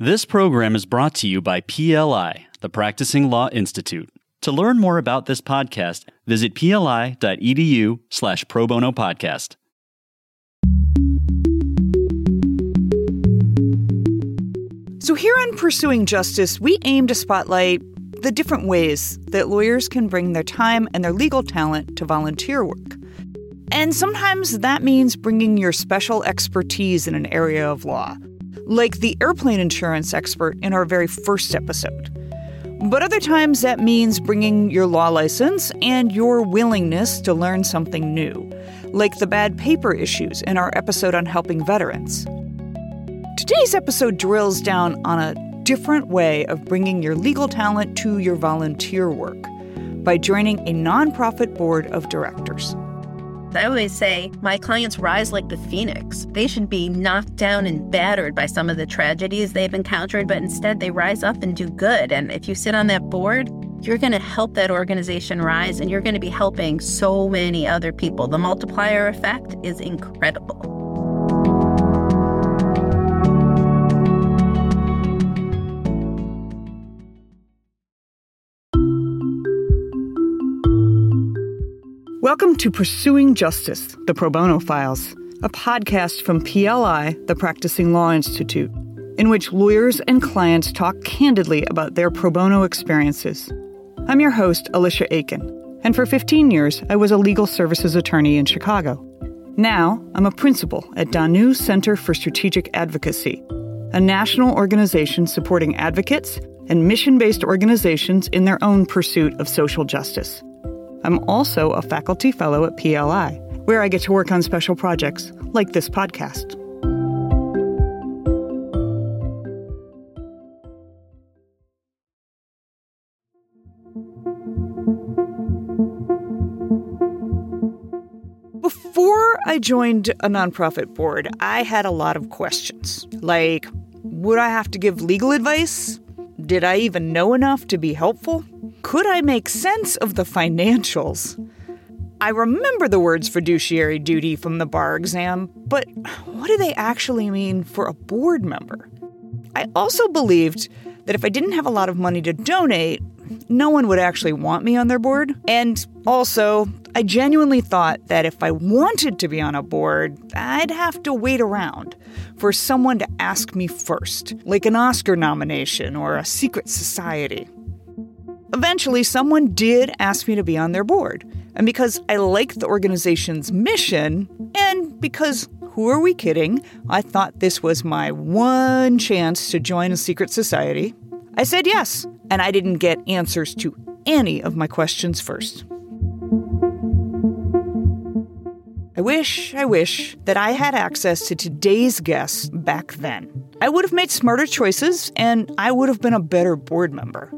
This program is brought to you by PLI, the Practicing Law Institute. To learn more about this podcast, visit pli.edu slash pro bono podcast. So, here on Pursuing Justice, we aim to spotlight the different ways that lawyers can bring their time and their legal talent to volunteer work. And sometimes that means bringing your special expertise in an area of law, like the airplane insurance expert in our very first episode. But other times that means bringing your law license and your willingness to learn something new, like the bad paper issues in our episode on helping veterans. Today's episode drills down on a different way of bringing your legal talent to your volunteer work by joining a nonprofit board of directors. I always say my clients rise like the phoenix. They should be knocked down and battered by some of the tragedies they've encountered, but instead they rise up and do good. And if you sit on that board, you're going to help that organization rise and you're going to be helping so many other people. The multiplier effect is incredible. Welcome to Pursuing Justice, the Pro Bono Files, a podcast from PLI, the Practicing Law Institute, in which lawyers and clients talk candidly about their pro bono experiences. I'm your host, Alicia Aiken, and for 15 years, I was a legal services attorney in Chicago. Now, I'm a principal at Danu Center for Strategic Advocacy, a national organization supporting advocates and mission based organizations in their own pursuit of social justice. I'm also a faculty fellow at PLI, where I get to work on special projects like this podcast. Before I joined a nonprofit board, I had a lot of questions. Like, would I have to give legal advice? Did I even know enough to be helpful? Could I make sense of the financials? I remember the words fiduciary duty from the bar exam, but what do they actually mean for a board member? I also believed that if I didn't have a lot of money to donate, no one would actually want me on their board. And also, I genuinely thought that if I wanted to be on a board, I'd have to wait around for someone to ask me first, like an Oscar nomination or a secret society. Eventually, someone did ask me to be on their board. And because I liked the organization's mission, and because who are we kidding, I thought this was my one chance to join a secret society, I said yes. And I didn't get answers to any of my questions first. I wish, I wish that I had access to today's guests back then. I would have made smarter choices and I would have been a better board member.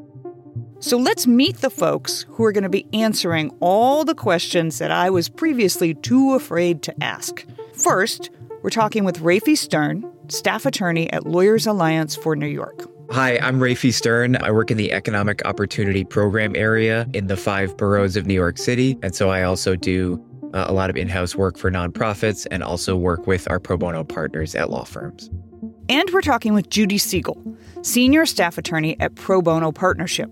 So let's meet the folks who are going to be answering all the questions that I was previously too afraid to ask. First, we're talking with Rafi Stern, staff attorney at Lawyers Alliance for New York. Hi, I'm Rafi Stern. I work in the Economic Opportunity Program area in the five boroughs of New York City. And so I also do uh, a lot of in house work for nonprofits and also work with our pro bono partners at law firms. And we're talking with Judy Siegel, senior staff attorney at Pro Bono Partnership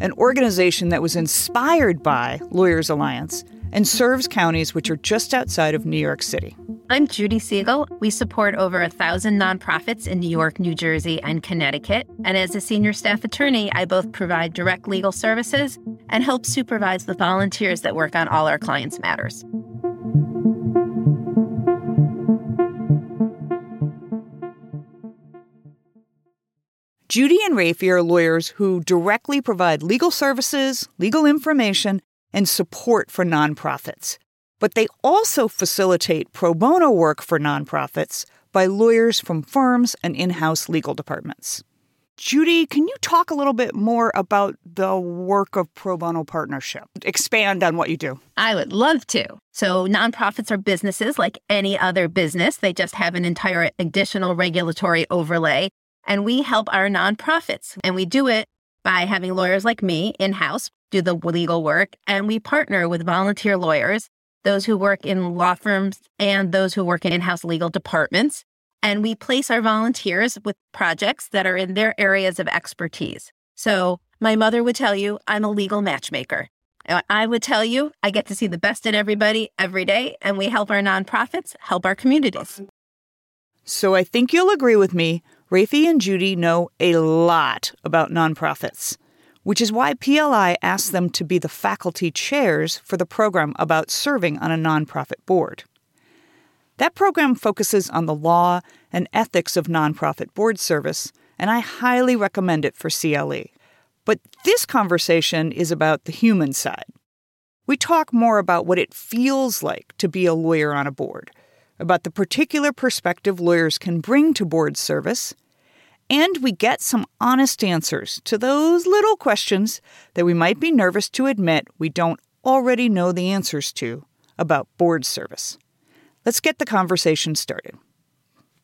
an organization that was inspired by Lawyers Alliance and serves counties which are just outside of New York City. I'm Judy Siegel. We support over a thousand nonprofits in New York, New Jersey, and Connecticut. And as a senior staff attorney, I both provide direct legal services and help supervise the volunteers that work on all our clients' matters. Judy and Rafi are lawyers who directly provide legal services, legal information, and support for nonprofits. But they also facilitate pro bono work for nonprofits by lawyers from firms and in house legal departments. Judy, can you talk a little bit more about the work of Pro Bono Partnership? Expand on what you do. I would love to. So, nonprofits are businesses like any other business, they just have an entire additional regulatory overlay and we help our nonprofits. And we do it by having lawyers like me in house do the legal work. And we partner with volunteer lawyers, those who work in law firms and those who work in in house legal departments. and we place our volunteers with projects that are in their areas of expertise. So, my mother would tell you I'm a legal matchmaker. Uh, I would tell you I get to see the best in everybody every day, and we help our nonprofits help our communities. So I think you'll agree with me. Rafi and Judy know a lot about nonprofits, which is why PLI asked them to be the faculty chairs for the program about serving on a nonprofit board. That program focuses on the law and ethics of nonprofit board service, and I highly recommend it for CLE. But this conversation is about the human side. We talk more about what it feels like to be a lawyer on a board, about the particular perspective lawyers can bring to board service, and we get some honest answers to those little questions that we might be nervous to admit we don't already know the answers to about board service. Let's get the conversation started.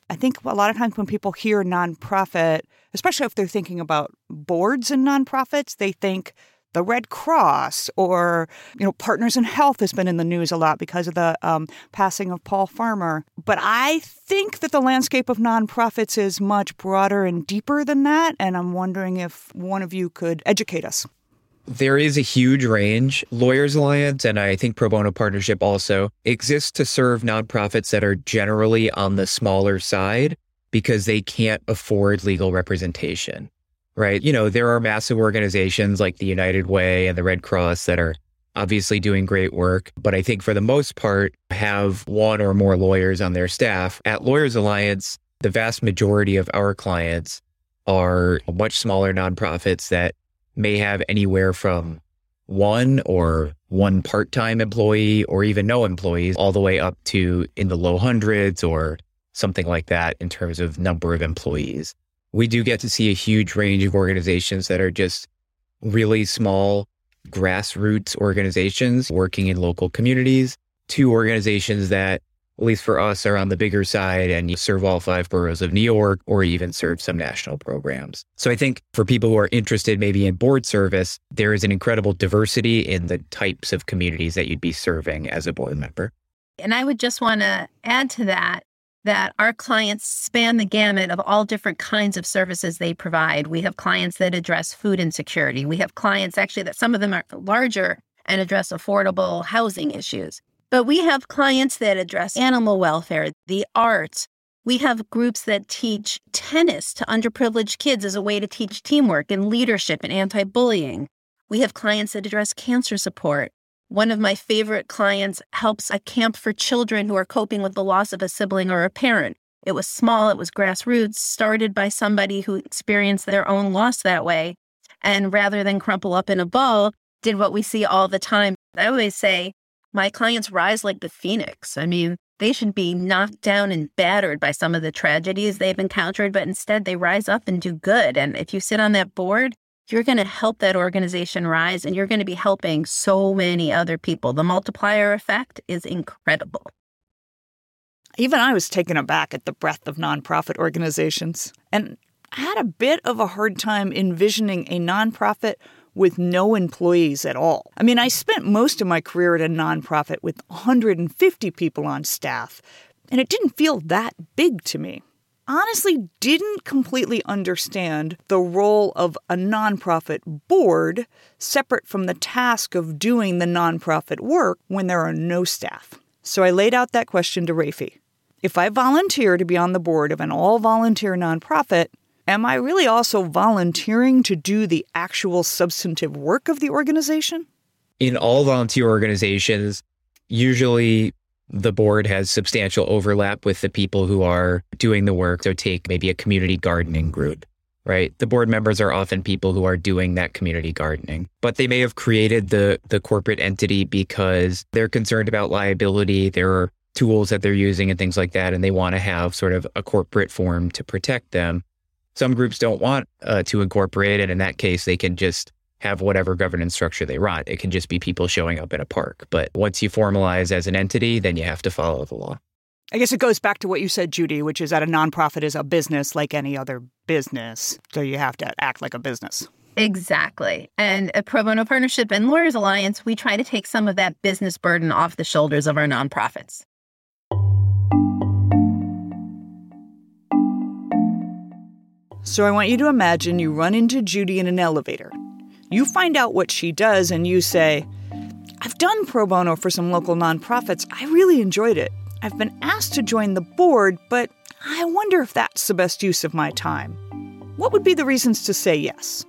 I think a lot of times when people hear nonprofit, especially if they're thinking about boards and nonprofits, they think the Red Cross or you know Partners in Health has been in the news a lot because of the um, passing of Paul Farmer. But I think that the landscape of nonprofits is much broader and deeper than that, and I'm wondering if one of you could educate us. There is a huge range. Lawyers Alliance and I think Pro Bono Partnership also exists to serve nonprofits that are generally on the smaller side because they can't afford legal representation, right? You know, there are massive organizations like the United Way and the Red Cross that are obviously doing great work, but I think for the most part have one or more lawyers on their staff. At Lawyers Alliance, the vast majority of our clients are much smaller nonprofits that may have anywhere from one or one part time employee or even no employees, all the way up to in the low hundreds or something like that in terms of number of employees. We do get to see a huge range of organizations that are just really small grassroots organizations working in local communities to organizations that at least for us, are on the bigger side and serve all five boroughs of New York or even serve some national programs. So I think for people who are interested maybe in board service, there is an incredible diversity in the types of communities that you'd be serving as a board member. And I would just want to add to that that our clients span the gamut of all different kinds of services they provide. We have clients that address food insecurity. We have clients actually that some of them are larger and address affordable housing issues. But we have clients that address animal welfare, the arts. We have groups that teach tennis to underprivileged kids as a way to teach teamwork and leadership and anti bullying. We have clients that address cancer support. One of my favorite clients helps a camp for children who are coping with the loss of a sibling or a parent. It was small, it was grassroots, started by somebody who experienced their own loss that way. And rather than crumple up in a ball, did what we see all the time. I always say my clients rise like the phoenix. I mean, they should be knocked down and battered by some of the tragedies they've encountered, but instead they rise up and do good. And if you sit on that board, you're going to help that organization rise and you're going to be helping so many other people. The multiplier effect is incredible. Even I was taken aback at the breadth of nonprofit organizations. And I had a bit of a hard time envisioning a nonprofit with no employees at all. I mean, I spent most of my career at a nonprofit with 150 people on staff, and it didn't feel that big to me. Honestly, didn't completely understand the role of a nonprofit board separate from the task of doing the nonprofit work when there are no staff. So I laid out that question to Rafi. If I volunteer to be on the board of an all volunteer nonprofit, am I really also volunteering to do the actual substantive work of the organization? In all volunteer organizations, usually the board has substantial overlap with the people who are doing the work. So take maybe a community gardening group, right? The board members are often people who are doing that community gardening, but they may have created the the corporate entity because they're concerned about liability. There are tools that they're using and things like that, and they want to have sort of a corporate form to protect them. Some groups don't want uh, to incorporate it. In that case, they can just have whatever governance structure they want. It can just be people showing up in a park. But once you formalize as an entity, then you have to follow the law. I guess it goes back to what you said, Judy, which is that a nonprofit is a business like any other business. So you have to act like a business. Exactly. And a pro bono partnership and Lawyers Alliance, we try to take some of that business burden off the shoulders of our nonprofits. So I want you to imagine you run into Judy in an elevator. You find out what she does and you say, I've done pro bono for some local nonprofits. I really enjoyed it. I've been asked to join the board, but I wonder if that's the best use of my time. What would be the reasons to say yes?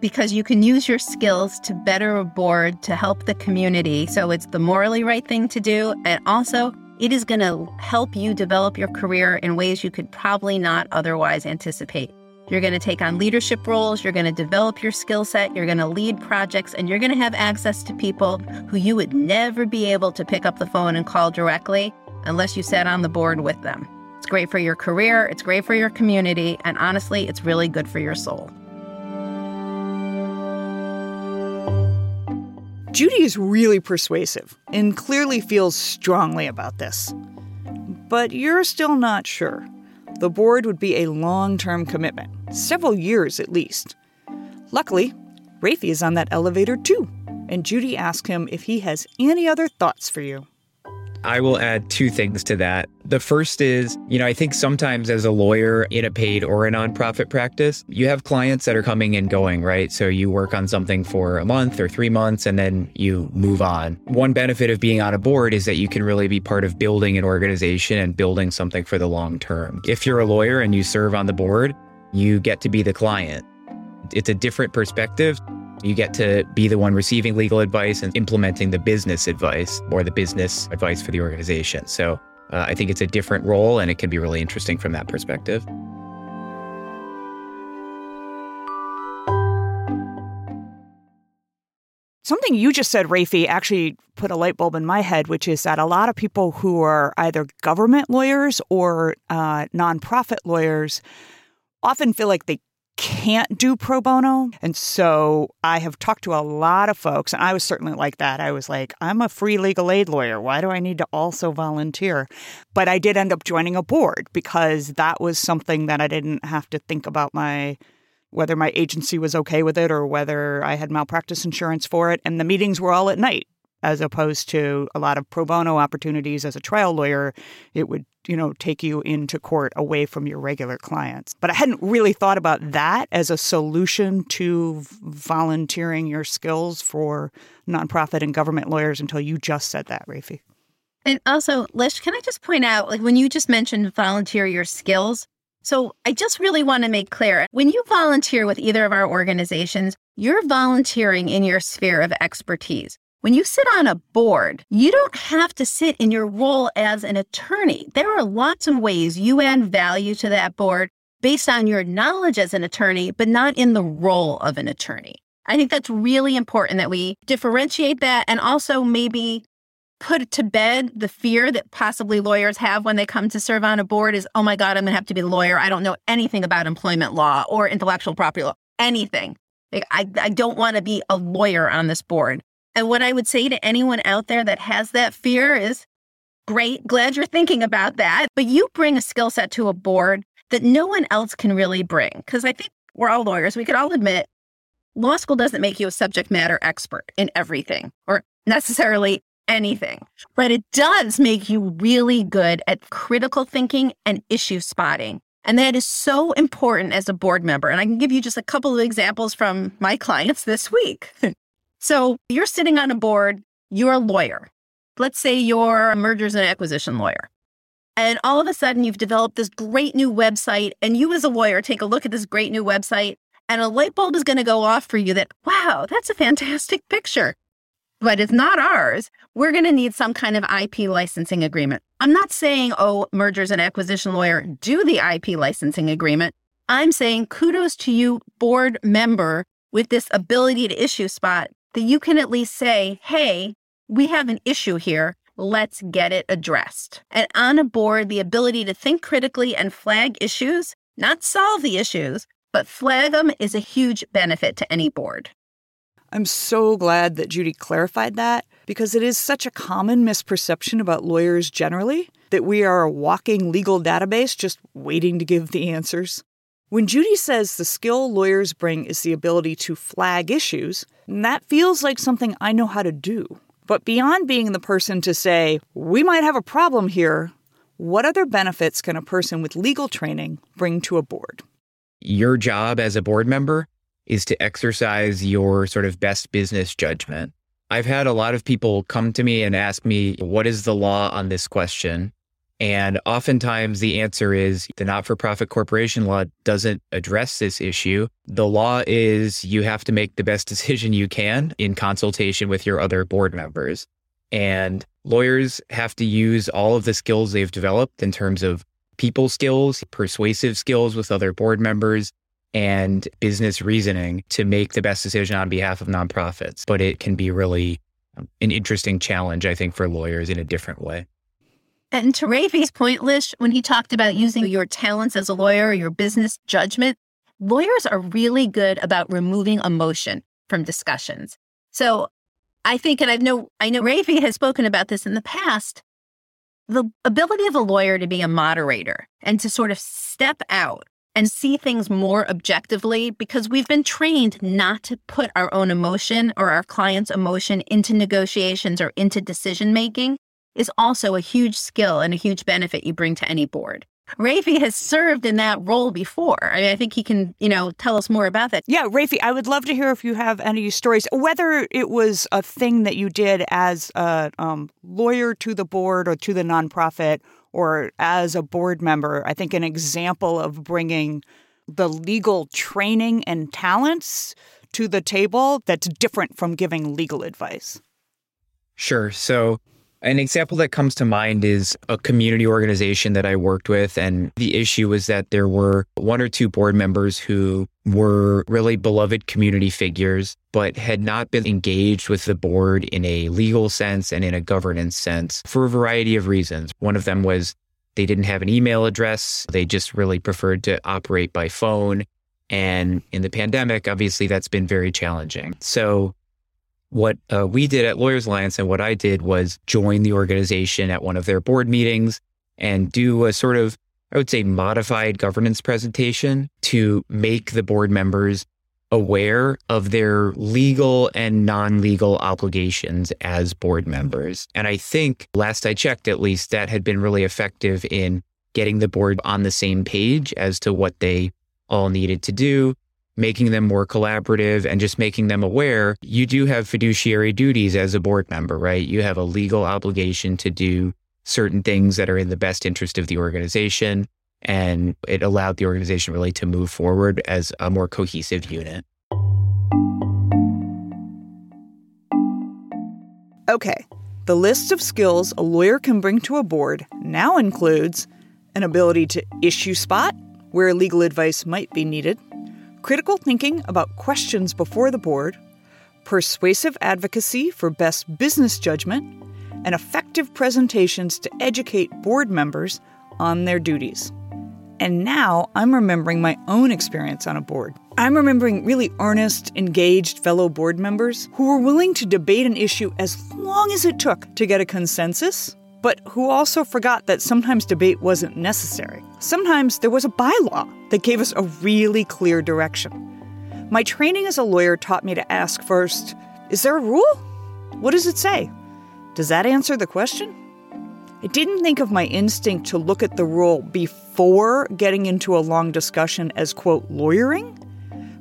Because you can use your skills to better a board to help the community. So it's the morally right thing to do. And also, it is going to help you develop your career in ways you could probably not otherwise anticipate. You're going to take on leadership roles, you're going to develop your skill set, you're going to lead projects, and you're going to have access to people who you would never be able to pick up the phone and call directly unless you sat on the board with them. It's great for your career, it's great for your community, and honestly, it's really good for your soul. Judy is really persuasive and clearly feels strongly about this. But you're still not sure. The board would be a long term commitment, several years at least. Luckily, Rafe is on that elevator too, and Judy asks him if he has any other thoughts for you. I will add two things to that. The first is, you know, I think sometimes as a lawyer in a paid or a nonprofit practice, you have clients that are coming and going, right? So you work on something for a month or three months and then you move on. One benefit of being on a board is that you can really be part of building an organization and building something for the long term. If you're a lawyer and you serve on the board, you get to be the client. It's a different perspective. You get to be the one receiving legal advice and implementing the business advice or the business advice for the organization. So uh, I think it's a different role and it can be really interesting from that perspective. Something you just said, Rafi, actually put a light bulb in my head, which is that a lot of people who are either government lawyers or uh, nonprofit lawyers often feel like they can't do pro bono. And so I have talked to a lot of folks, and I was certainly like that. I was like, I'm a free legal aid lawyer. Why do I need to also volunteer? But I did end up joining a board because that was something that I didn't have to think about my whether my agency was okay with it or whether I had malpractice insurance for it. And the meetings were all at night as opposed to a lot of pro bono opportunities as a trial lawyer. It would you know, take you into court away from your regular clients. But I hadn't really thought about that as a solution to volunteering your skills for nonprofit and government lawyers until you just said that, Rafi. And also, Lish, can I just point out, like when you just mentioned volunteer your skills, so I just really want to make clear when you volunteer with either of our organizations, you're volunteering in your sphere of expertise. When you sit on a board, you don't have to sit in your role as an attorney. There are lots of ways you add value to that board based on your knowledge as an attorney, but not in the role of an attorney. I think that's really important that we differentiate that and also maybe put to bed the fear that possibly lawyers have when they come to serve on a board is, oh my God, I'm going to have to be a lawyer. I don't know anything about employment law or intellectual property law, anything. I, I don't want to be a lawyer on this board. And what I would say to anyone out there that has that fear is great, glad you're thinking about that. But you bring a skill set to a board that no one else can really bring. Because I think we're all lawyers. We could all admit law school doesn't make you a subject matter expert in everything or necessarily anything, but it does make you really good at critical thinking and issue spotting. And that is so important as a board member. And I can give you just a couple of examples from my clients this week. So you're sitting on a board, you're a lawyer. Let's say you're a mergers and acquisition lawyer. And all of a sudden, you've developed this great new website. And you, as a lawyer, take a look at this great new website, and a light bulb is going to go off for you that, wow, that's a fantastic picture. But it's not ours. We're going to need some kind of IP licensing agreement. I'm not saying, oh, mergers and acquisition lawyer, do the IP licensing agreement. I'm saying kudos to you, board member, with this ability to issue spot that you can at least say, hey, we have an issue here. Let's get it addressed. And on a board, the ability to think critically and flag issues, not solve the issues, but flag them is a huge benefit to any board. I'm so glad that Judy clarified that because it is such a common misperception about lawyers generally that we are a walking legal database just waiting to give the answers. When Judy says the skill lawyers bring is the ability to flag issues, that feels like something I know how to do. But beyond being the person to say, we might have a problem here, What other benefits can a person with legal training bring to a board? Your job as a board member is to exercise your sort of best business judgment. I've had a lot of people come to me and ask me, what is the law on this question? And oftentimes the answer is the not for profit corporation law doesn't address this issue. The law is you have to make the best decision you can in consultation with your other board members. And lawyers have to use all of the skills they've developed in terms of people skills, persuasive skills with other board members, and business reasoning to make the best decision on behalf of nonprofits. But it can be really um, an interesting challenge, I think, for lawyers in a different way. And to Rafi's point, Lish, when he talked about using your talents as a lawyer, your business judgment, lawyers are really good about removing emotion from discussions. So I think, and I know, I know Rafi has spoken about this in the past, the ability of a lawyer to be a moderator and to sort of step out and see things more objectively because we've been trained not to put our own emotion or our client's emotion into negotiations or into decision making is also a huge skill and a huge benefit you bring to any board. Rafi has served in that role before. I, mean, I think he can, you know, tell us more about that. Yeah, Rafi, I would love to hear if you have any stories, whether it was a thing that you did as a um, lawyer to the board or to the nonprofit or as a board member. I think an example of bringing the legal training and talents to the table that's different from giving legal advice. Sure. So an example that comes to mind is a community organization that I worked with. And the issue was that there were one or two board members who were really beloved community figures, but had not been engaged with the board in a legal sense and in a governance sense for a variety of reasons. One of them was they didn't have an email address. They just really preferred to operate by phone. And in the pandemic, obviously, that's been very challenging. So what uh, we did at Lawyers Alliance and what I did was join the organization at one of their board meetings and do a sort of, I would say, modified governance presentation to make the board members aware of their legal and non legal obligations as board members. And I think, last I checked at least, that had been really effective in getting the board on the same page as to what they all needed to do making them more collaborative and just making them aware you do have fiduciary duties as a board member, right? You have a legal obligation to do certain things that are in the best interest of the organization. And it allowed the organization really to move forward as a more cohesive unit. Okay, the list of skills a lawyer can bring to a board now includes an ability to issue spot where legal advice might be needed, critical thinking about questions before the board, persuasive advocacy for best business judgment, and effective presentations to educate board members on their duties. And now I'm remembering my own experience on a board. I'm remembering really earnest, engaged fellow board members who were willing to debate an issue as long as it took to get a consensus but who also forgot that sometimes debate wasn't necessary. Sometimes there was a bylaw that gave us a really clear direction. My training as a lawyer taught me to ask first Is there a rule? What does it say? Does that answer the question? I didn't think of my instinct to look at the rule before getting into a long discussion as, quote, lawyering.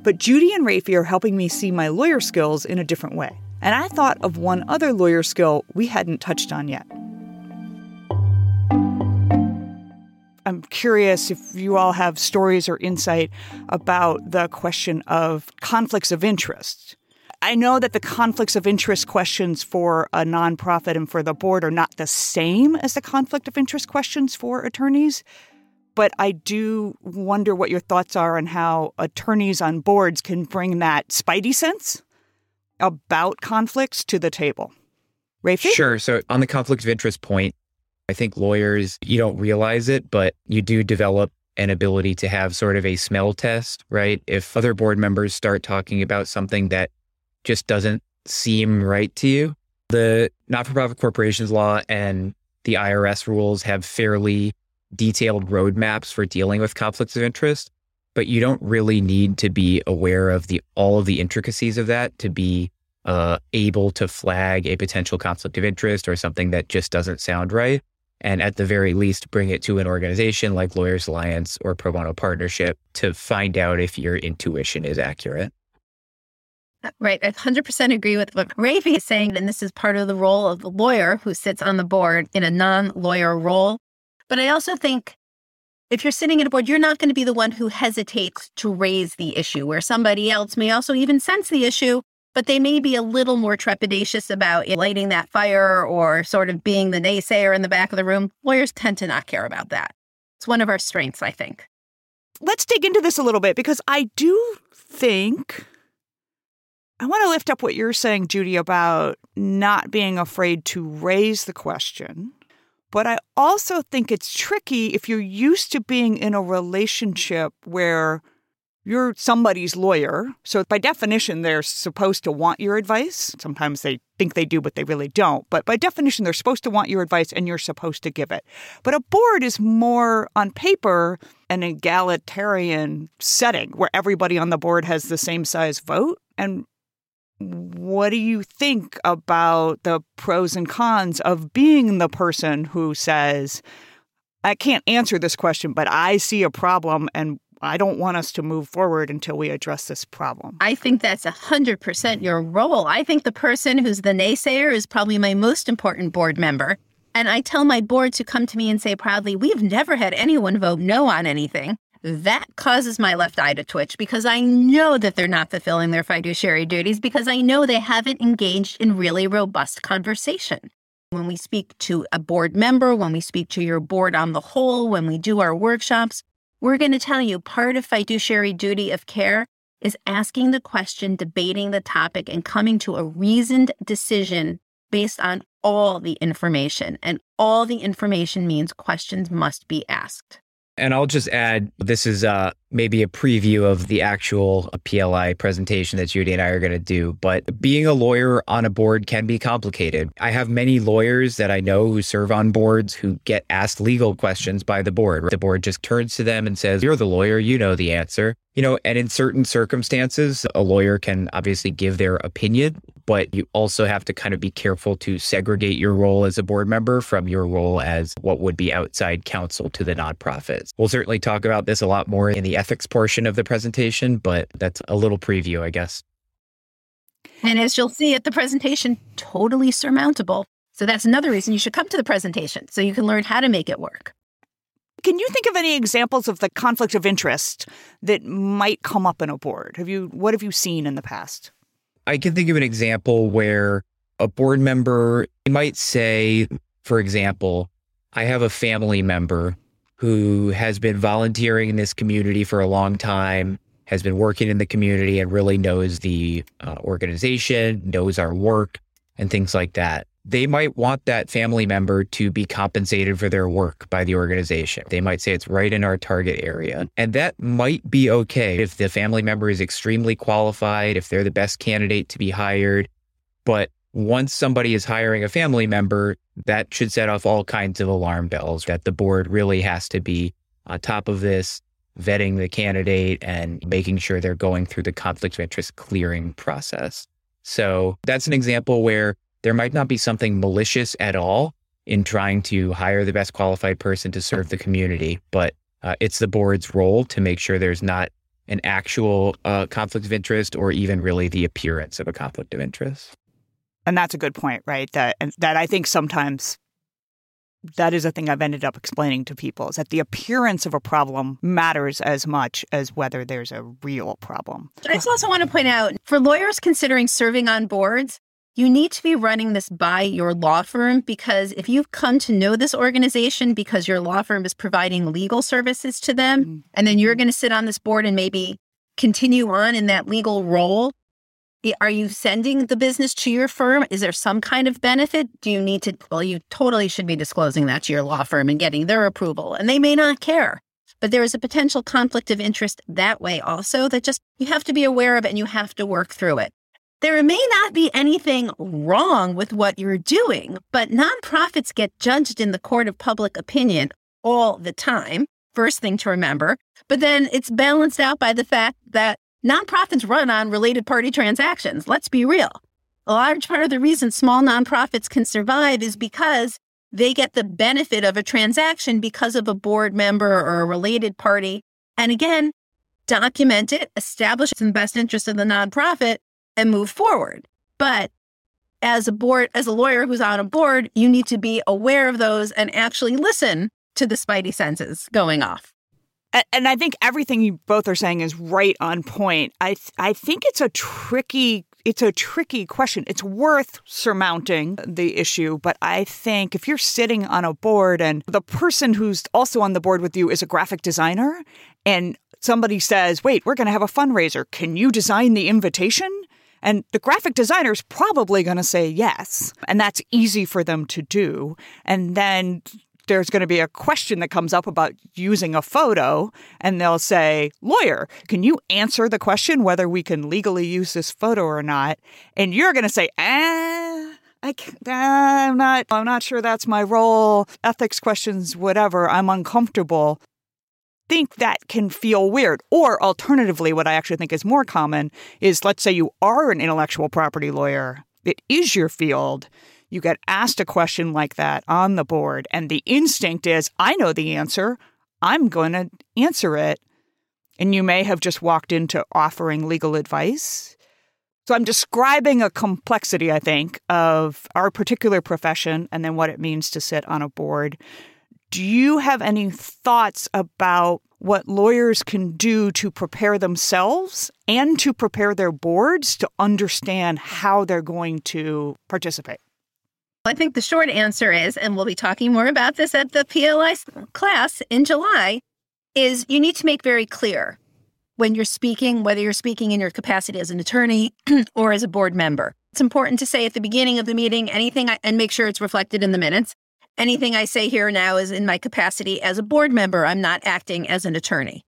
But Judy and Rafi are helping me see my lawyer skills in a different way. And I thought of one other lawyer skill we hadn't touched on yet I'm curious if you all have stories or insight about the question of conflicts of interest. I know that the conflicts of interest questions for a nonprofit and for the board are not the same as the conflict of interest questions for attorneys, but I do wonder what your thoughts are on how attorneys on boards can bring that spidey sense about conflicts to the table. Rafi? Sure. So on the conflict of interest point, I think lawyers, you don't realize it, but you do develop an ability to have sort of a smell test, right? If other board members start talking about something that just doesn't seem right to you, the not for profit corporations law and the IRS rules have fairly detailed roadmaps for dealing with conflicts of interest, but you don't really need to be aware of the all of the intricacies of that to be uh, able to flag a potential conflict of interest or something that just doesn't sound right. And at the very least bring it to an organization like Lawyers Alliance or Pro Bono Partnership to find out if your intuition is accurate. Uh, right. I 100% agree with what Rafi is saying. And this is part of the role of the lawyer who sits on the board in a non lawyer role. But I also think if you're sitting at a board, you're not going to be the one who hesitates to raise the issue, where somebody else may also even sense the issue, but they may be a little more trepidatious about lighting that fire or sort of being the naysayer in the back of the room. Lawyers tend to not care about that. It's one of our strengths, I think. Let's dig into this a little bit because I do think I want to lift up what you're saying, Judy, about not being afraid to raise the question. But I also think it's tricky if you're used to being in a relationship where you're somebody's lawyer. So, by definition, they're supposed to want your advice. Sometimes they think they do, but they really don't. But by definition, they're supposed to want your advice and you're supposed to give it. But a board is more on paper an egalitarian setting where everybody on the board has the same size vote. And what do you think about the pros and cons of being the person who says, I can't answer this question, but I see a problem and I don't want us to move forward until we address this problem. I think that's 100% your role. I think the person who's the naysayer is probably my most important board member. And I tell my board to come to me and say proudly, we've never had anyone vote no on anything that causes my left eye to twitch because I know that they're not fulfilling their fiduciary duties because I know they haven't engaged in really robust conversation. When we speak to a board member, when we speak to your board on the whole, when we do our workshops, we're going to tell you part of fiduciary duty of care is asking the question, debating the topic, and coming to a reasoned decision based on all the information. And all the information means questions must be asked. And I'll just add this is uh, maybe a preview of the actual PLI presentation that Judy and I are going to do. But being a lawyer on a board can be complicated. I have many lawyers that I know who serve on boards who get asked legal questions by the board. The board just turns to them and says, You're the lawyer, you know the answer. You know, and in certain circumstances, a lawyer can obviously give their opinion, but you also have to kind of be careful to segregate your role as a board member from your role as what would be outside counsel to the nonprofits. We'll certainly talk about this a lot more in the ethics portion of the presentation, but that's a little preview, I guess. And as you'll see at the presentation, totally surmountable. So that's another reason you should come to the presentation so you can learn how to make it work. Can you think of any examples of the conflict of interest that might come up in a board? Have you what have you seen in the past? I can think of an example where a board member might say, for example, I have a family member who has been volunteering in this community for a long time, has been working in the community and really knows the uh, organization, knows our work, and things like that. They might want that family member to be compensated for their work by the organization. They might say it's right in our target area. And that might be okay if the family member is extremely qualified, if they're the best candidate to be hired. But once somebody is hiring a family member, that should set off all kinds of alarm bells that the board really has to be on top of this, vetting the candidate and making sure they're going through the conflict of interest clearing process. So that's an example where there might not be something malicious at all in trying to hire the best qualified person to serve the community, but uh, it's the board's role to make sure there's not an actual uh, conflict of interest or even really the appearance of a conflict of interest. And that's a good point, right? That and that I think sometimes that is a thing I've ended up explaining to people is that the appearance of a problem matters as much as whether there's a real problem. I just also want to point out for lawyers considering serving on boards, you need to be running this by your law firm because if you've come to know this organization because your law firm is providing legal services to them, mm-hmm. and then you're going to sit on this board and maybe continue on in that legal role, are you sending the business to your firm? Is there some kind of benefit? Do you need to? Well, you totally should be disclosing that to your law firm and getting their approval, and they may not care. But there is a potential conflict of interest that way also that just you have to be aware of and you have to work through it. There may not be anything wrong with what you're doing, but nonprofits get judged in the court of public opinion all the time. First thing to remember. But then it's balanced out by the fact that Nonprofits run on related party transactions. Let's be real. A large part of the reason small nonprofits can survive is because they get the benefit of a transaction because of a board member or a related party. And again, document it, establish the best interest of the nonprofit, and move forward. But as a board, as a lawyer who's on a board, you need to be aware of those and actually listen to the spidey senses going off. And I think everything you both are saying is right on point. I th- I think it's a tricky it's a tricky question. It's worth surmounting the issue, but I think if you're sitting on a board and the person who's also on the board with you is a graphic designer and somebody says, "Wait, we're going to have a fundraiser. Can you design the invitation?" And the graphic designer is probably going to say yes. And that's easy for them to do. And then there's going to be a question that comes up about using a photo, and they'll say, Lawyer, can you answer the question whether we can legally use this photo or not? And you're going to say, Ah. I am not. I'm not sure that's my role. Ethics questions, whatever. I'm uncomfortable. Think that can feel weird. Or alternatively, what I actually think is more common is, let's say you are an intellectual property lawyer. It is your field you get asked a question like that on the board, and the instinct is, I know the answer. I'm going to answer it. And you may have just walked into offering legal advice. So I'm describing a complexity, I think, of our particular profession and then what it means to sit on a board. Do you have any thoughts about what lawyers can do to prepare themselves and to prepare their boards to understand how they're going to participate? I think the short answer is, and we'll be talking more about this at the PLI class in July, is you need to make very clear when you're speaking, whether you're speaking in your capacity as an attorney or as a board member. It's important to say at the beginning of the meeting anything and make sure it's reflected in the minutes. Anything I say here now is in my capacity as a board member. I'm not acting as an attorney.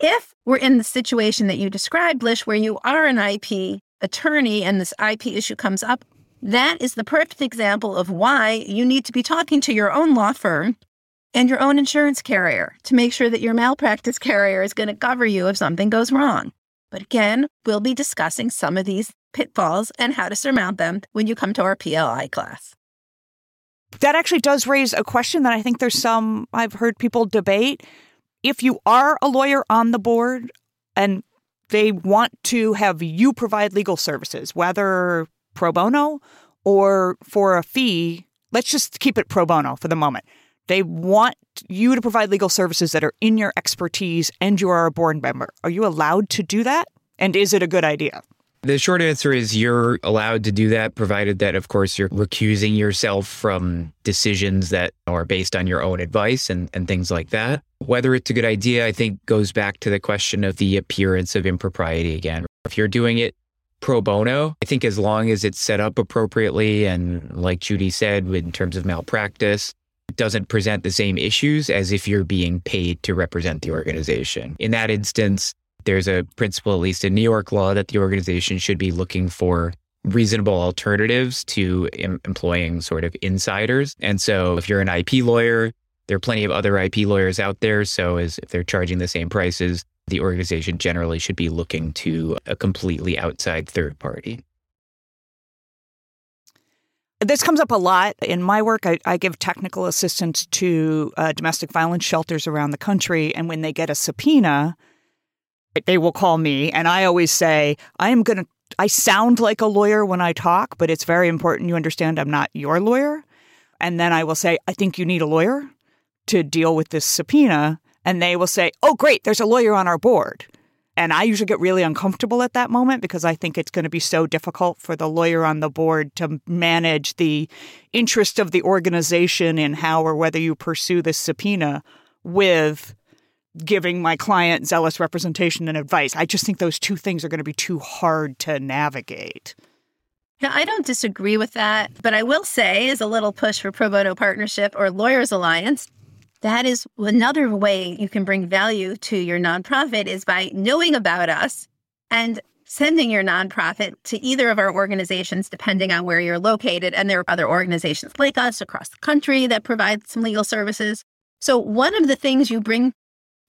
If we're in the situation that you described, Lish, where you are an IP attorney and this IP issue comes up, that is the perfect example of why you need to be talking to your own law firm and your own insurance carrier to make sure that your malpractice carrier is going to cover you if something goes wrong. But again, we'll be discussing some of these pitfalls and how to surmount them when you come to our PLI class. That actually does raise a question that I think there's some I've heard people debate. If you are a lawyer on the board and they want to have you provide legal services, whether pro bono or for a fee. Let's just keep it pro bono for the moment. They want you to provide legal services that are in your expertise and you are a board member. Are you allowed to do that? And is it a good idea? The short answer is you're allowed to do that, provided that, of course, you're recusing yourself from decisions that are based on your own advice and, and things like that. Whether it's a good idea, I think, goes back to the question of the appearance of impropriety again. If you're doing it pro bono. I think as long as it's set up appropriately and, like Judy said, in terms of malpractice, it doesn't present the same issues as if you're being paid to represent the organization. In that instance, there's a principle, at least in New York law, that the organization should be looking for reasonable alternatives to em- employing sort of insiders. And so if you're an IP lawyer, there are plenty of other IP lawyers out there. So as if they're charging the same prices, the organization generally should be looking to a completely outside third party. This comes up a lot in my work. I, I give technical assistance to uh, domestic violence shelters around the country. And when they get a subpoena, they will call me. And I always say, I am going to, I sound like a lawyer when I talk, but it's very important you understand I'm not your lawyer. And then I will say, I think you need a lawyer to deal with this subpoena and they will say, Oh, great, there's a lawyer on our board. And I usually get really uncomfortable at that moment because I think it's going to be so difficult for the lawyer on the board to manage the interest of the organization in how or whether you pursue this subpoena with giving my client zealous representation and advice. I just think those two things are going to be too hard to navigate. Yeah, I don't disagree with that. But I will say, as a little push for Pro Bono Partnership or Lawyers Alliance, that is another way you can bring value to your nonprofit is by knowing about us and sending your nonprofit to either of our organizations, depending on where you're located. And there are other organizations like us across the country that provide some legal services. So, one of the things you bring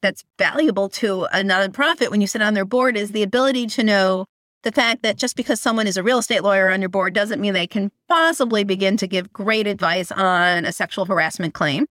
that's valuable to a nonprofit when you sit on their board is the ability to know the fact that just because someone is a real estate lawyer on your board doesn't mean they can possibly begin to give great advice on a sexual harassment claim.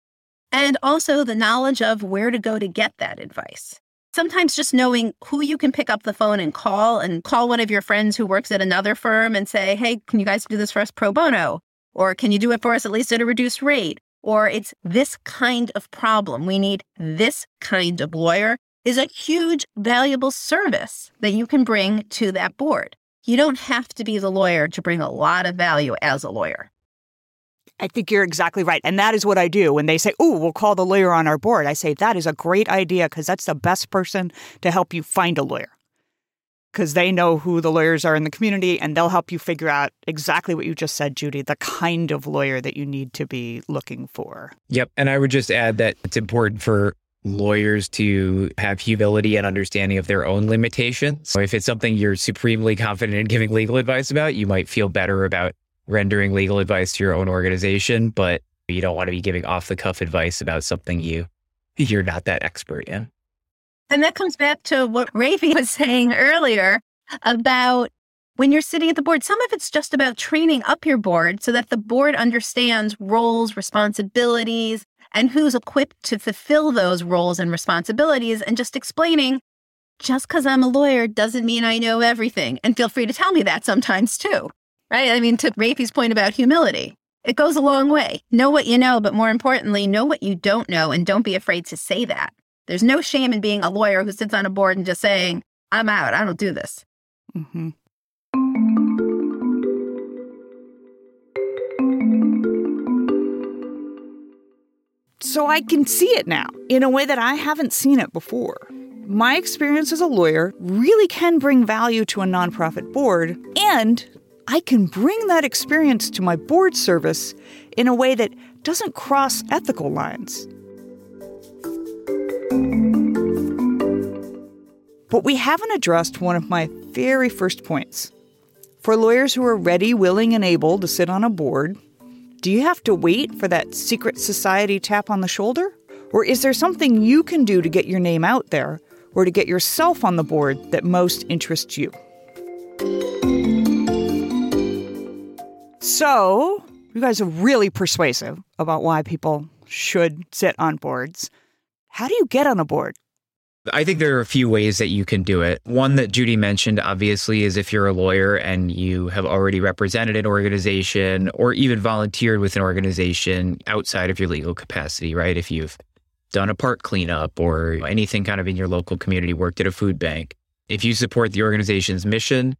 And also the knowledge of where to go to get that advice. Sometimes just knowing who you can pick up the phone and call and call one of your friends who works at another firm and say, hey, can you guys do this for us pro bono? Or can you do it for us at least at a reduced rate? Or it's this kind of problem. We need this kind of lawyer is a huge, valuable service that you can bring to that board. You don't have to be the lawyer to bring a lot of value as a lawyer. I think you're exactly right. And that is what I do. When they say, Oh, we'll call the lawyer on our board, I say, That is a great idea because that's the best person to help you find a lawyer. Because they know who the lawyers are in the community and they'll help you figure out exactly what you just said, Judy, the kind of lawyer that you need to be looking for. Yep. And I would just add that it's important for lawyers to have humility and understanding of their own limitations. So if it's something you're supremely confident in giving legal advice about, you might feel better about rendering legal advice to your own organization, but you don't want to be giving off the cuff advice about something you you're not that expert in. And that comes back to what Rafi was saying earlier about when you're sitting at the board, some of it's just about training up your board so that the board understands roles, responsibilities, and who's equipped to fulfill those roles and responsibilities and just explaining just because I'm a lawyer doesn't mean I know everything. And feel free to tell me that sometimes too, right? I mean, to Rafi's point about humility, it goes a long way. Know what you know, but more importantly, know what you don't know and don't be afraid to say that. There's no shame in being a lawyer who sits on a board and just saying, I'm out, I don't do this. Mm-hmm. so I can see it now in a way that I haven't seen it before. My experience as a lawyer really can bring value to a nonprofit board, and I can bring that experience to my board service in a way that doesn't cross ethical lines. But we haven't addressed one of my very first points. For lawyers who are ready, willing, and able to sit on a board, do you have to wait for that secret society tap on the shoulder? Or is there something you can do to get your name out there or to get yourself on the board that most interests you? So, you guys are really persuasive about why people should sit on boards. How do you get on a board? I think there are a few ways that you can do it. One that Judy mentioned, obviously, is if you're a lawyer and you have already represented an organization or even volunteered with an organization outside of your legal capacity, right? If you've done a park cleanup or anything kind of in your local community, worked at a food bank. If you support the organization's mission,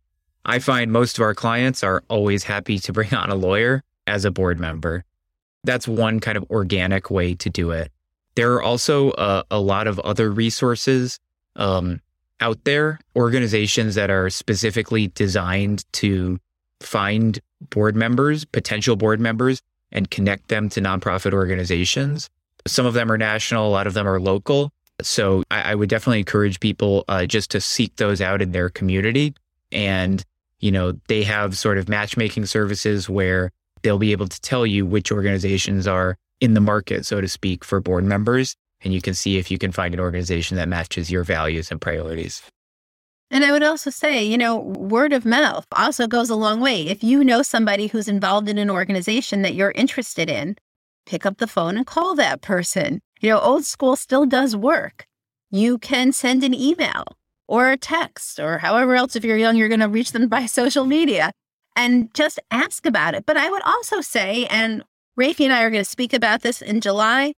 I find most of our clients are always happy to bring on a lawyer as a board member. That's one kind of organic way to do it. There are also uh, a lot of other resources um, out there, organizations that are specifically designed to find board members, potential board members, and connect them to nonprofit organizations. Some of them are national, a lot of them are local. So I, I would definitely encourage people uh, just to seek those out in their community. And, you know, they have sort of matchmaking services where they'll be able to tell you which organizations are in the market, so to speak, for board members. And you can see if you can find an organization that matches your values and priorities. And I would also say, you know, word of mouth also goes a long way. If you know somebody who's involved in an organization that you're interested in, pick up the phone and call that person. You know, old school still does work. You can send an email or a text or however else, if you're young, you're going to reach them by social media and just ask about it. But I would also say, and Rafi and I are going to speak about this in July.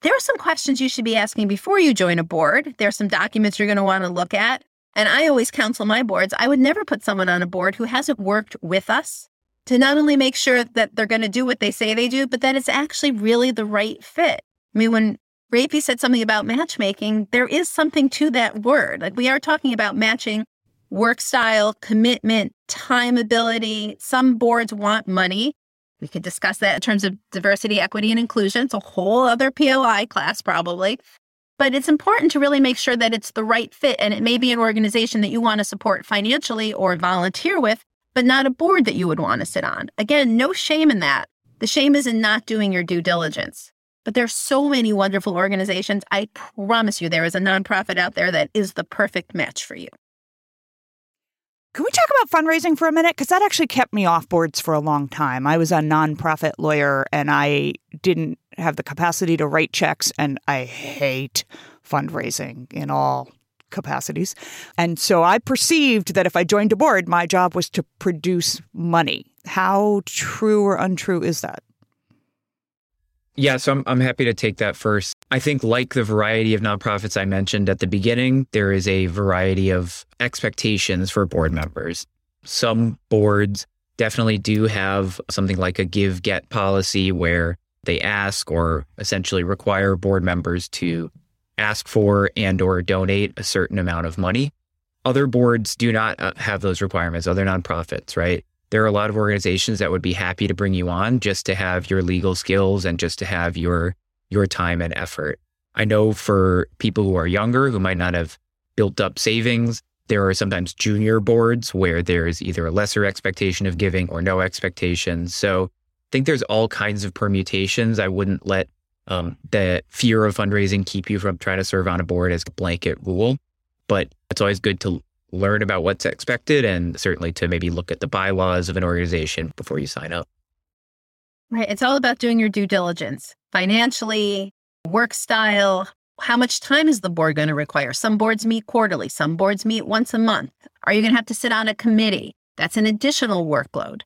There are some questions you should be asking before you join a board. There are some documents you're going to want to look at. And I always counsel my boards I would never put someone on a board who hasn't worked with us to not only make sure that they're going to do what they say they do, but that it's actually really the right fit. I mean, when Rafi said something about matchmaking, there is something to that word. Like we are talking about matching work style, commitment, time ability. Some boards want money. We could discuss that in terms of diversity, equity, and inclusion. It's a whole other PLI class, probably. But it's important to really make sure that it's the right fit. And it may be an organization that you want to support financially or volunteer with, but not a board that you would want to sit on. Again, no shame in that. The shame is in not doing your due diligence. But there's so many wonderful organizations. I promise you, there is a nonprofit out there that is the perfect match for you. Can we talk about fundraising for a minute? Because that actually kept me off boards for a long time. I was a nonprofit lawyer and I didn't have the capacity to write checks, and I hate fundraising in all capacities. And so I perceived that if I joined a board, my job was to produce money. How true or untrue is that? Yeah, so I'm, I'm happy to take that first. I think, like the variety of nonprofits I mentioned at the beginning, there is a variety of expectations for board members. Some boards definitely do have something like a give get policy where they ask or essentially require board members to ask for and or donate a certain amount of money. Other boards do not uh, have those requirements, other nonprofits, right? There are a lot of organizations that would be happy to bring you on just to have your legal skills and just to have your your time and effort. I know for people who are younger who might not have built up savings, there are sometimes junior boards where there's either a lesser expectation of giving or no expectations. So I think there's all kinds of permutations. I wouldn't let um, the fear of fundraising keep you from trying to serve on a board as a blanket rule. But it's always good to learn about what's expected and certainly to maybe look at the bylaws of an organization before you sign up. Right. It's all about doing your due diligence financially, work style. How much time is the board going to require? Some boards meet quarterly, some boards meet once a month. Are you going to have to sit on a committee? That's an additional workload.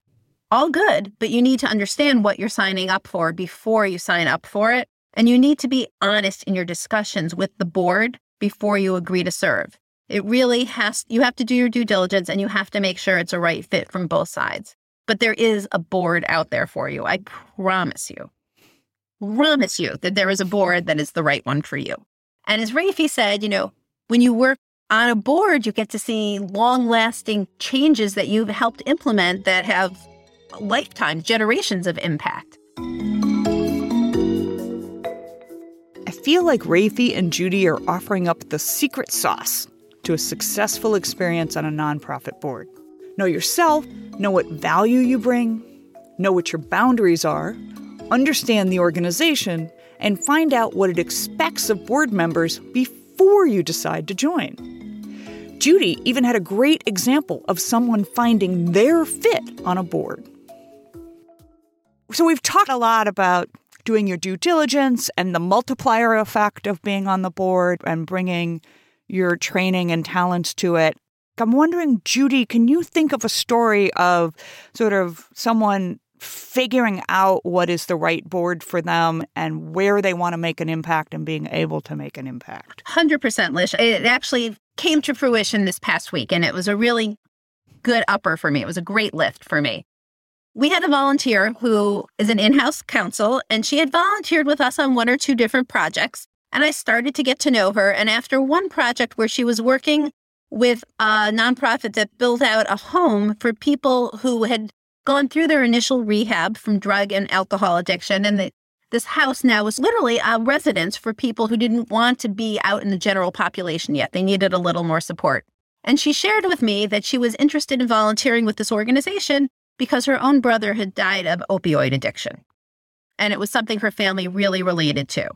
All good, but you need to understand what you're signing up for before you sign up for it. And you need to be honest in your discussions with the board before you agree to serve. It really has, you have to do your due diligence and you have to make sure it's a right fit from both sides. But there is a board out there for you. I promise you, promise you that there is a board that is the right one for you. And as Rafi said, you know, when you work on a board, you get to see long lasting changes that you've helped implement that have lifetimes, generations of impact. I feel like Rafi and Judy are offering up the secret sauce to a successful experience on a nonprofit board. Know yourself, know what value you bring, know what your boundaries are, understand the organization, and find out what it expects of board members before you decide to join. Judy even had a great example of someone finding their fit on a board. So, we've talked a lot about doing your due diligence and the multiplier effect of being on the board and bringing your training and talents to it. I'm wondering, Judy, can you think of a story of sort of someone figuring out what is the right board for them and where they want to make an impact and being able to make an impact? 100%, Lish. It actually came to fruition this past week, and it was a really good upper for me. It was a great lift for me. We had a volunteer who is an in house counsel, and she had volunteered with us on one or two different projects. And I started to get to know her. And after one project where she was working with a nonprofit that built out a home for people who had gone through their initial rehab from drug and alcohol addiction. And the, this house now was literally a residence for people who didn't want to be out in the general population yet. They needed a little more support. And she shared with me that she was interested in volunteering with this organization because her own brother had died of opioid addiction. And it was something her family really related to.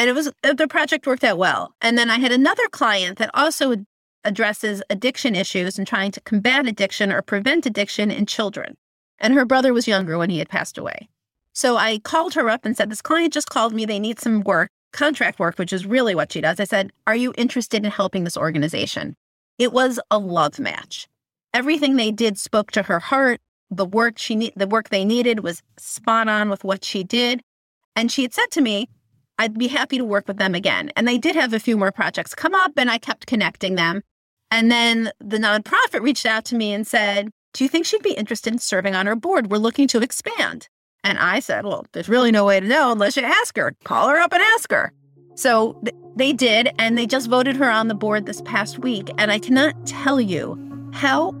And it was the project worked out well. And then I had another client that also addresses addiction issues and trying to combat addiction or prevent addiction in children. And her brother was younger when he had passed away. So I called her up and said, This client just called me. They need some work, contract work, which is really what she does. I said, Are you interested in helping this organization? It was a love match. Everything they did spoke to her heart. The work she ne- the work they needed was spot on with what she did. And she had said to me, I'd be happy to work with them again. And they did have a few more projects come up, and I kept connecting them. And then the nonprofit reached out to me and said, Do you think she'd be interested in serving on our board? We're looking to expand. And I said, Well, there's really no way to know unless you ask her. Call her up and ask her. So th- they did, and they just voted her on the board this past week. And I cannot tell you how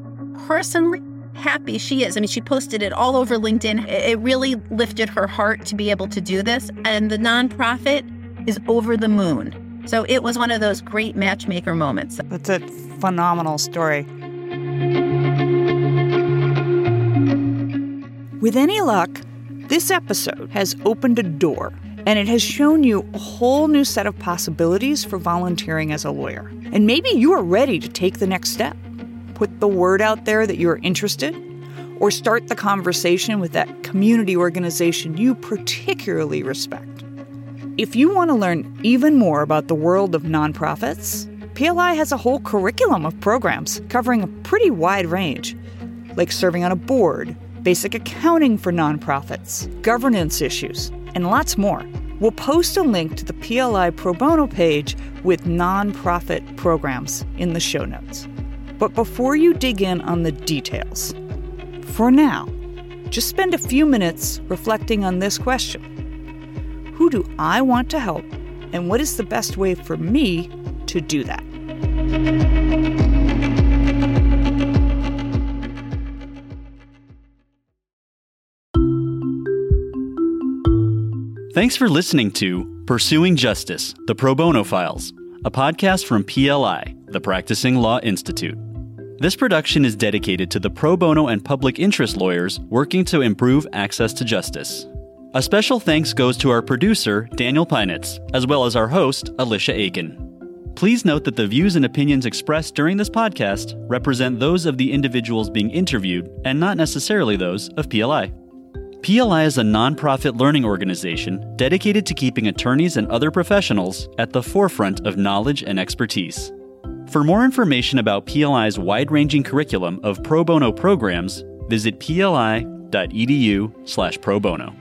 personally happy she is. I mean, she posted it all over LinkedIn. It really lifted her heart to be able to do this. And the nonprofit is over the moon. So it was one of those great matchmaker moments. That's a phenomenal story. With any luck, this episode has opened a door and it has shown you a whole new set of possibilities for volunteering as a lawyer. And maybe you are ready to take the next step put the word out there that you're interested, or start the conversation with that community organization you particularly respect. If you want to learn even more about the world of nonprofits, PLI has a whole curriculum of programs covering a pretty wide range, like serving on a board, basic accounting for nonprofits, governance issues, and lots more. We'll post a link to the PLI Pro Bono page with nonprofit programs in the show notes. But before you dig in on the details, for now, just spend a few minutes reflecting on this question Who do I want to help, and what is the best way for me to do that? Thanks for listening to Pursuing Justice, the Pro Bono Files, a podcast from PLI, the Practicing Law Institute. This production is dedicated to the pro bono and public interest lawyers working to improve access to justice. A special thanks goes to our producer, Daniel Peinitz, as well as our host, Alicia Aiken. Please note that the views and opinions expressed during this podcast represent those of the individuals being interviewed and not necessarily those of PLI. PLI is a nonprofit learning organization dedicated to keeping attorneys and other professionals at the forefront of knowledge and expertise. For more information about PLI's wide ranging curriculum of pro bono programs, visit pli.edu slash pro bono.